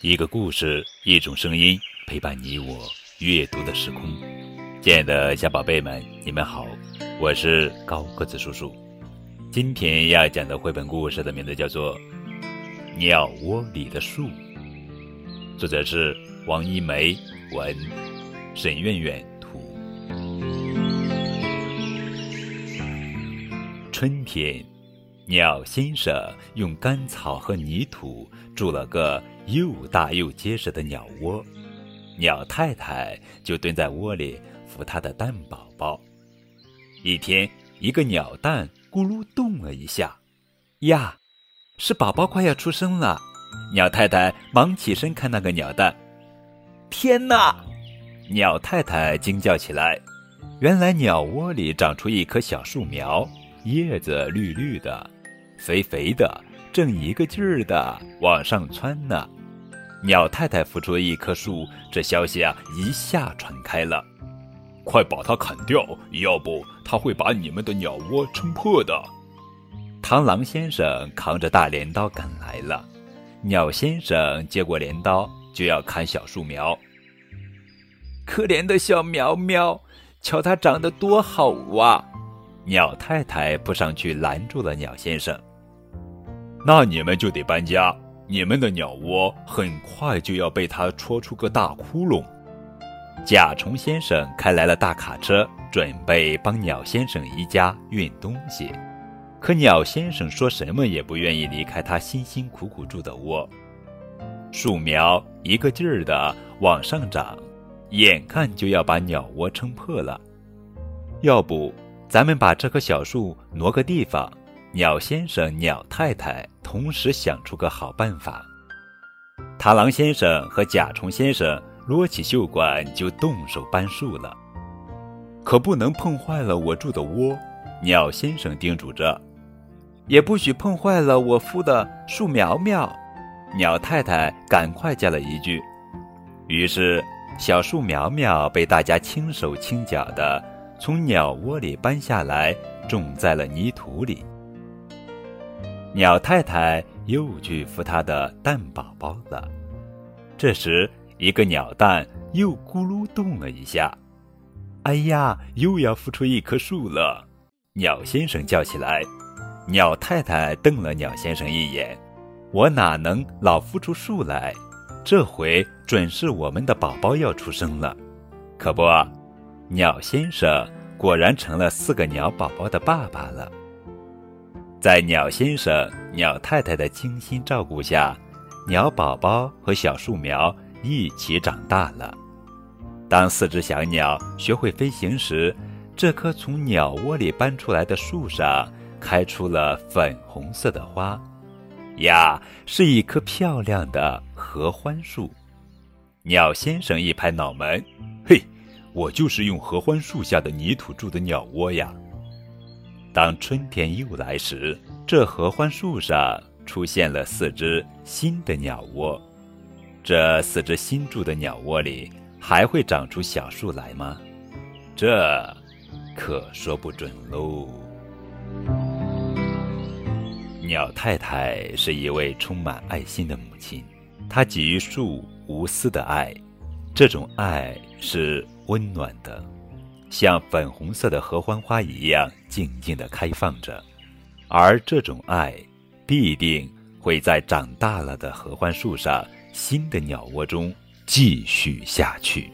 一个故事，一种声音，陪伴你我阅读的时空。亲爱的小宝贝们，你们好，我是高个子叔叔。今天要讲的绘本故事的名字叫做《鸟窝里的树》，作者是王一梅，文，沈苑苑图。春天。鸟先生用干草和泥土筑了个又大又结实的鸟窝，鸟太太就蹲在窝里孵它的蛋宝宝。一天，一个鸟蛋咕噜动了一下，呀，是宝宝快要出生了。鸟太太忙起身看那个鸟蛋，天哪！鸟太太惊叫起来，原来鸟窝里长出一棵小树苗，叶子绿绿的。肥肥的，正一个劲儿的往上窜呢。鸟太太孵出一棵树，这消息啊一下传开了。快把它砍掉，要不它会把你们的鸟窝撑破的。螳螂先生扛着大镰刀赶来了，鸟先生接过镰刀就要砍小树苗。可怜的小苗苗，瞧它长得多好啊！鸟太太扑上去拦住了鸟先生。那你们就得搬家，你们的鸟窝很快就要被它戳出个大窟窿。甲虫先生开来了大卡车，准备帮鸟先生一家运东西，可鸟先生说什么也不愿意离开他辛辛苦苦住的窝。树苗一个劲儿的往上长，眼看就要把鸟窝撑破了。要不，咱们把这棵小树挪个地方？鸟先生、鸟太太同时想出个好办法，螳螂先生和甲虫先生撸起袖管就动手搬树了。可不能碰坏了我住的窝，鸟先生叮嘱着。也不许碰坏了我孵的树苗苗，鸟太太赶快加了一句。于是，小树苗苗被大家轻手轻脚的从鸟窝里搬下来，种在了泥土里。鸟太太又去孵它的蛋宝宝了。这时，一个鸟蛋又咕噜动了一下。哎呀，又要孵出一棵树了！鸟先生叫起来。鸟太太瞪了鸟先生一眼：“我哪能老孵出树来？这回准是我们的宝宝要出生了。可不，鸟先生果然成了四个鸟宝宝的爸爸了。”在鸟先生、鸟太太的精心照顾下，鸟宝宝和小树苗一起长大了。当四只小鸟学会飞行时，这棵从鸟窝里搬出来的树上开出了粉红色的花，呀，是一棵漂亮的合欢树。鸟先生一拍脑门：“嘿，我就是用合欢树下的泥土筑的鸟窝呀！”当春天又来时，这合欢树上出现了四只新的鸟窝。这四只新住的鸟窝里还会长出小树来吗？这可说不准喽。鸟太太是一位充满爱心的母亲，她给予树无私的爱，这种爱是温暖的。像粉红色的合欢花一样静静的开放着，而这种爱必定会在长大了的合欢树上新的鸟窝中继续下去。